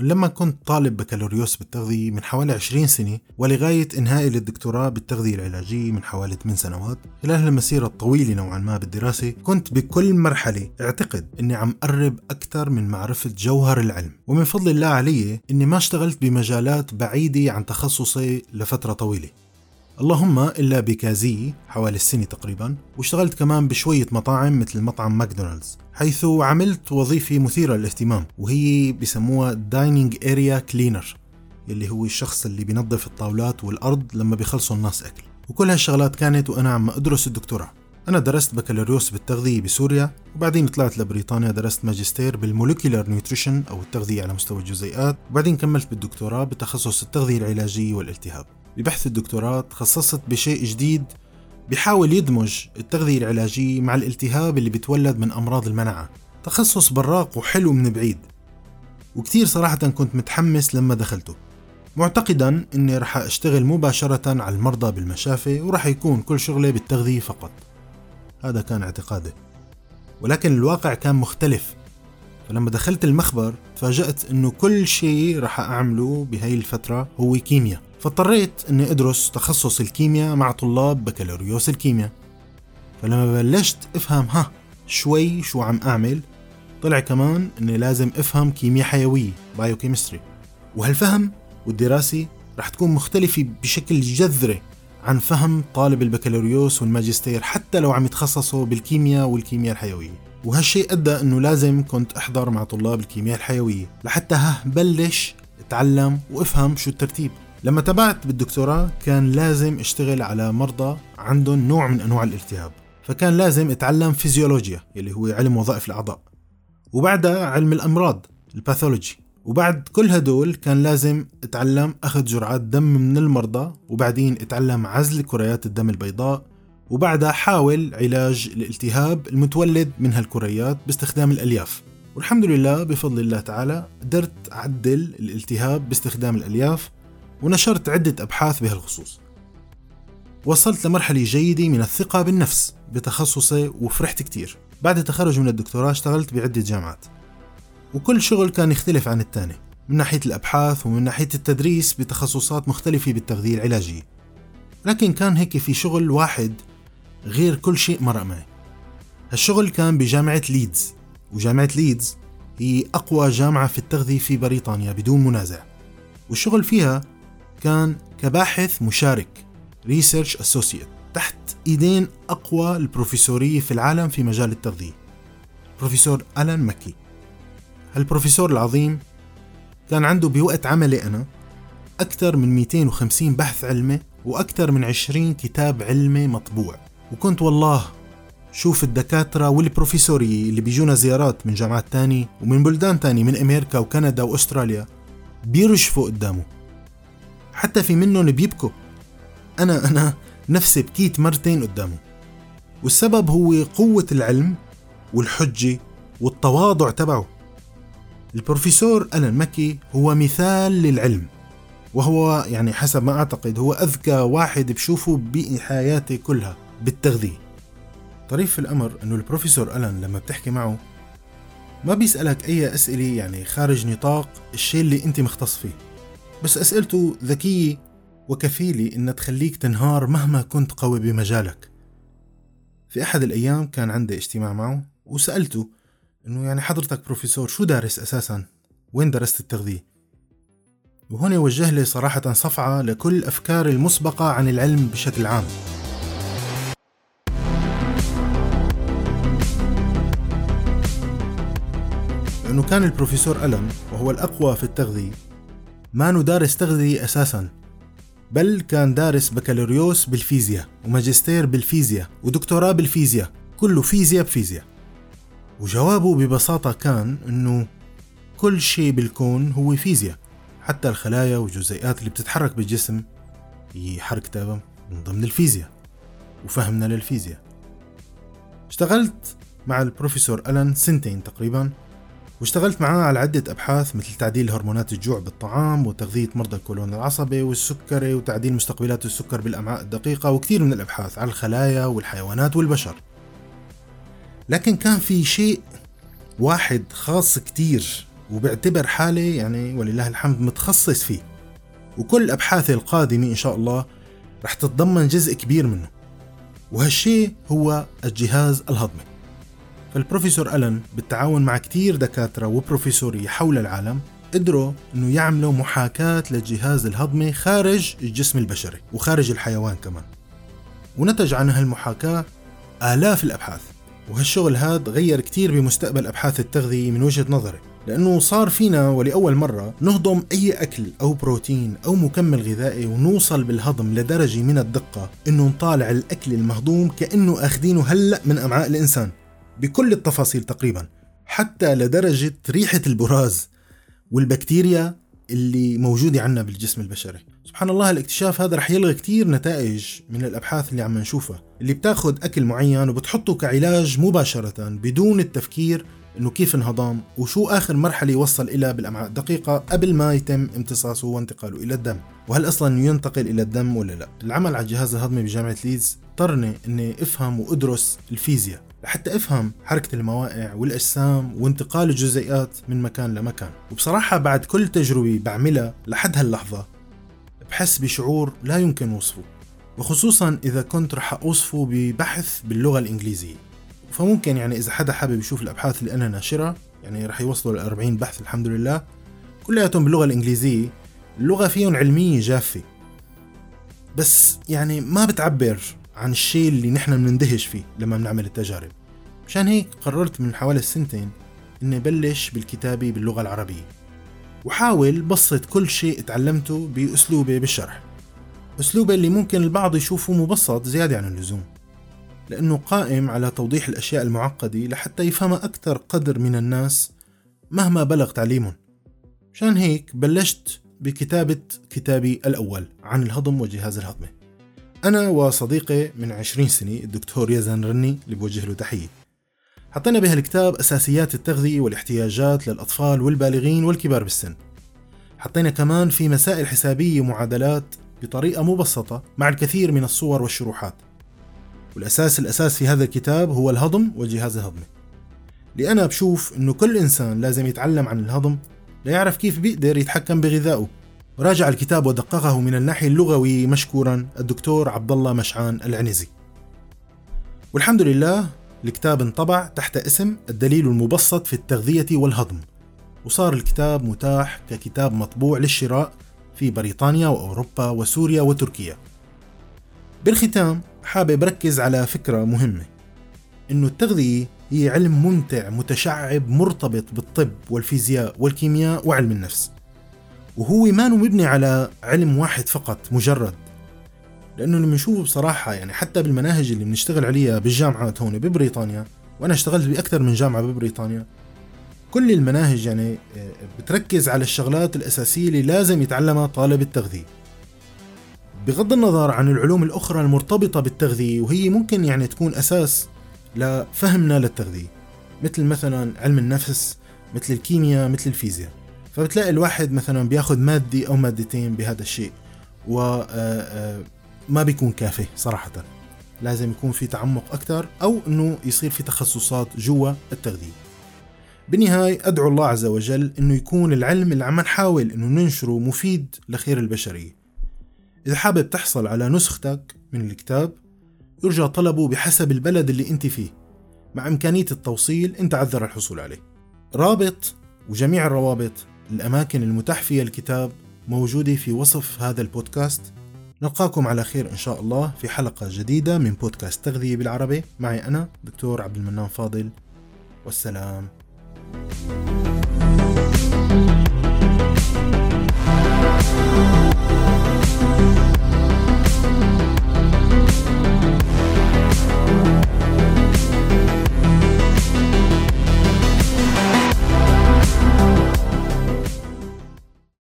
ولما كنت طالب بكالوريوس بالتغذية من حوالي 20 سنة ولغاية إنهائي للدكتوراه بالتغذية العلاجية من حوالي 8 سنوات خلال المسيرة الطويلة نوعا ما بالدراسة كنت بكل مرحلة أعتقد أني عم قرب أكثر من معرفة جوهر العلم. ومن فضل الله علي أني ما اشتغلت بمجالات بعيدة عن تخصصي لفترة طويلة. اللهم إلا بكازية حوالي السنة تقريبا واشتغلت كمان بشوية مطاعم مثل مطعم ماكدونالدز حيث عملت وظيفة مثيرة للاهتمام وهي بسموها dining area cleaner اللي هو الشخص اللي بينظف الطاولات والأرض لما بيخلصوا الناس أكل. وكل هالشغلات كانت وأنا عم أدرس الدكتوراه أنا درست بكالوريوس بالتغذية بسوريا وبعدين طلعت لبريطانيا درست ماجستير بال molecular nutrition أو التغذية على مستوى الجزيئات وبعدين كملت بالدكتوراه بتخصص التغذية العلاجية والالتهاب. ببحث الدكتوراه تخصصت بشيء جديد بحاول يدمج التغذية العلاجية مع الالتهاب اللي بيتولد من أمراض المناعة. تخصص براق وحلو من بعيد. وكتير صراحة كنت متحمس لما دخلته. معتقدا إني رح أشتغل مباشرة على المرضى بالمشافي ورح يكون كل شغلي بالتغذية فقط. هذا كان اعتقادي. ولكن الواقع كان مختلف. فلما دخلت المخبر تفاجأت إنه كل شيء رح أعمله بهاي الفترة هو كيمياء. فاضطريت إني أدرس تخصص الكيمياء مع طلاب بكالوريوس الكيمياء. فلما بلشت أفهم ها شوي شو عم أعمل طلع كمان إني لازم أفهم كيمياء حيوية biochemistry. وهالفهم والدراسة رح تكون مختلفة بشكل جذري عن فهم طالب البكالوريوس والماجستير حتى لو عم يتخصصوا بالكيمياء والكيمياء الحيوية. وهالشيء أدى أنه لازم كنت أحضر مع طلاب الكيمياء الحيوية لحتى ها بلش أتعلم وأفهم شو الترتيب. لما تابعت بالدكتوراه كان لازم اشتغل على مرضى عندهم نوع من أنواع الالتهاب فكان لازم أتعلم فيزيولوجيا اللي هو علم وظائف الأعضاء وبعدها علم الأمراض ال pathology وبعد كل هدول كان لازم أتعلم أخذ جرعات دم من المرضى وبعدين أتعلم عزل كريات الدم البيضاء وبعدها حاول علاج الالتهاب المتولد من هالكريات باستخدام الألياف. والحمد لله بفضل الله تعالى قدرت أعدل الالتهاب باستخدام الألياف ونشرت عدة أبحاث بهالخصوص. وصلت لمرحلة جيدة من الثقة بالنفس بتخصصي وفرحت كتير. بعد التخرج من الدكتوراه اشتغلت بعدة جامعات. وكل شغل كان يختلف عن الثاني من ناحية الأبحاث ومن ناحية التدريس بتخصصات مختلفة بالتغذية العلاجية. لكن كان هيك في شغل واحد غير كل شيء مرق معي. هالشغل كان بجامعة ليدز وجامعة ليدز هي أقوى جامعة في التغذية في بريطانيا بدون منازع. والشغل فيها كان كباحث مشارك research associate تحت إيدين أقوى البروفيسورية في العالم في مجال التغذية بروفيسور ألان مكي. هالبروفيسور العظيم كان عنده بوقت عملي أنا أكثر من 250 بحث علمي وأكثر من 20 كتاب علمي مطبوع. وكنت والله شوف الدكاترة والبروفيسورية اللي بيجونا زيارات من جامعات تاني ومن بلدان تاني من أمريكا وكندا وأستراليا بيرجفوا قدامه. حتى في منهم بيبكوا. أنا أنا نفسي بكيت مرتين قدامه. والسبب هو قوة العلم والحجة والتواضع تبعه. البروفيسور ألان مكي هو مثال للعلم وهو يعني حسب ما أعتقد هو أذكى واحد بشوفه بحياتي كلها بالتغذية. طريف الأمر أنه البروفيسور ألان لما بتحكي معه ما بيسألك أي أسئلة يعني خارج نطاق الشيء اللي أنت مختص فيه. بس أسئلته ذكية وكفيلة إنها تخليك تنهار مهما كنت قوي بمجالك في أحد الأيام كان عندي اجتماع معه وسألته إنه يعني حضرتك بروفيسور شو دارس أساسا؟ وين درست التغذية؟ وهنا وجه لي صراحة صفعة لكل أفكار المسبقة عن العلم بشكل عام لأنه كان البروفيسور ألم وهو الأقوى في التغذية ما دارس تغذية أساسا بل كان دارس بكالوريوس بالفيزياء وماجستير بالفيزياء ودكتوراه بالفيزياء كله فيزياء بفيزياء. وجوابه ببساطة كان إنه كل شيء بالكون هو فيزياء حتى الخلايا والجزيئات اللي بتتحرك بالجسم هي حركتها من ضمن الفيزياء وفهمنا للفيزياء. اشتغلت مع البروفيسور ألان سنتين تقريبا. واشتغلت معاه على عدة أبحاث مثل تعديل هرمونات الجوع بالطعام وتغذية مرضى الكولون العصبي والسكري وتعديل مستقبلات السكر بالأمعاء الدقيقة وكثير من الأبحاث على الخلايا والحيوانات والبشر. لكن كان في شيء واحد خاص كتير وبعتبر حالي يعني ولله الحمد متخصص فيه. وكل أبحاثي القادمة إن شاء الله رح تتضمن جزء كبير منه. وهالشيء هو الجهاز الهضمي. فالبروفيسور ألن بالتعاون مع كتير دكاترة وبروفيسورية حول العالم قدروا إنه يعملوا محاكاة للجهاز الهضمي خارج الجسم البشري وخارج الحيوان كمان. ونتج عن هالمحاكاة آلاف الأبحاث وهالشغل هاد غير كتير بمستقبل أبحاث التغذية من وجهة نظري لأنه صار فينا ولأول مرة نهضم أي أكل أو بروتين أو مكمل غذائي ونوصل بالهضم لدرجة من الدقة إنه نطالع الأكل المهضوم كأنه أخذينه هلأ من أمعاء الإنسان. بكل التفاصيل تقريبا حتى لدرجة ريحة البراز والبكتيريا اللي موجودة عنا بالجسم البشري. سبحان الله الاكتشاف هذا رح يلغي كتير نتائج من الأبحاث اللي عم نشوفها. اللي بتاخد أكل معين وبتحطه كعلاج مباشرة بدون التفكير إنه كيف انهضم وشو آخر مرحلة يوصل إلى بالأمعاء. الدقيقه قبل ما يتم امتصاصه وانتقاله إلى الدم. وهل أصلا ينتقل إلى الدم ولا لا؟ العمل على الجهاز الهضمي بجامعة ليدز اضطرني إني أفهم وأدرس الفيزياء. لحتى أفهم حركة المواقع والأجسام وانتقال الجزيئات من مكان لمكان. وبصراحة بعد كل تجربة بعملها لحد هاللحظة بحس بشعور لا يمكن وصفه وخصوصا إذا كنت رح أوصفه ببحث باللغة الإنجليزية. فممكن يعني إذا حدا حابب يشوف الأبحاث اللي أنا ناشرها يعني رح يوصلوا ل 40 بحث الحمد لله. كلياتهم باللغة الإنجليزية اللغة فيهم علمية جافة. بس يعني ما بتعبر عن الشيء اللي نحن بنندهش فيه لما بنعمل التجارب. مشان هيك قررت من حوالي السنتين إني بلش بالكتابة باللغة العربية وحاول بسط كل شيء تعلمته بأسلوبي بالشرح. أسلوبي اللي ممكن البعض يشوفه مبسط زيادة عن اللزوم لأنه قائم على توضيح الأشياء المعقدة لحتى يفهمها أكثر قدر من الناس مهما بلغ تعليمهم. مشان هيك بلشت بكتابة كتابي الأول عن الهضم والجهاز الهضمي أنا وصديقي من عشرين سنة الدكتور يزن رني اللي بوجه له تحية. حطينا بهالكتاب أساسيات التغذية والاحتياجات للأطفال والبالغين والكبار بالسن. حطينا كمان في مسائل حسابية ومعادلات بطريقة مبسطة مع الكثير من الصور والشروحات. والأساس الأساس في هذا الكتاب هو الهضم والجهاز الهضمي لأنا بشوف أنه كل إنسان لازم يتعلم عن الهضم ليعرف كيف بيقدر يتحكم بغذائه. راجع الكتاب ودققه من الناحية اللغوية مشكورا الدكتور عبد الله مشعان العنزي. والحمد لله الكتاب انطبع تحت اسم الدليل المبسط في التغذية والهضم وصار الكتاب متاح ككتاب مطبوع للشراء في بريطانيا وأوروبا وسوريا وتركيا. بالختام حابب ركز على فكرة مهمة إنه التغذية هي علم ممتع متشعب مرتبط بالطب والفيزياء والكيمياء وعلم النفس. وهو ما مبني على علم واحد فقط مجرد. لأنه لما نشوف بصراحة يعني حتى بالمناهج اللي بنشتغل عليها بالجامعات هون ببريطانيا وأنا اشتغلت بأكثر من جامعة ببريطانيا كل المناهج يعني آه، بتركز على الشغلات الأساسية اللي لازم يتعلمها طالب التغذية. بغض النظر عن العلوم الأخرى المرتبطة بالتغذية وهي ممكن يعني تكون أساس لفهمنا للتغذية مثل مثلا علم النفس مثل الكيمياء مثل الفيزياء. فبتلاقي الواحد مثلا بياخذ مادة أو مادتين بهذا الشيء و آه، آه، ما بيكون كافي صراحة. لازم يكون في تعمق أكثر أو أنه يصير في تخصصات جوا التغذية. بالنهاية أدعو الله عز وجل أنه يكون العلم اللي عم نحاول أنه ننشره مفيد لخير البشرية. إذا حابب تحصل على نسختك من الكتاب يرجى طلبه بحسب البلد اللي أنت فيه. مع إمكانية التوصيل إن تعذر الحصول عليه. رابط وجميع الروابط الأماكن المتاح فيها الكتاب موجودة في وصف هذا البودكاست. نلقاكم على خير إن شاء الله في حلقة جديدة من بودكاست تغذية بالعربي. معي أنا دكتور عبد المنان فاضل. والسلام. thank you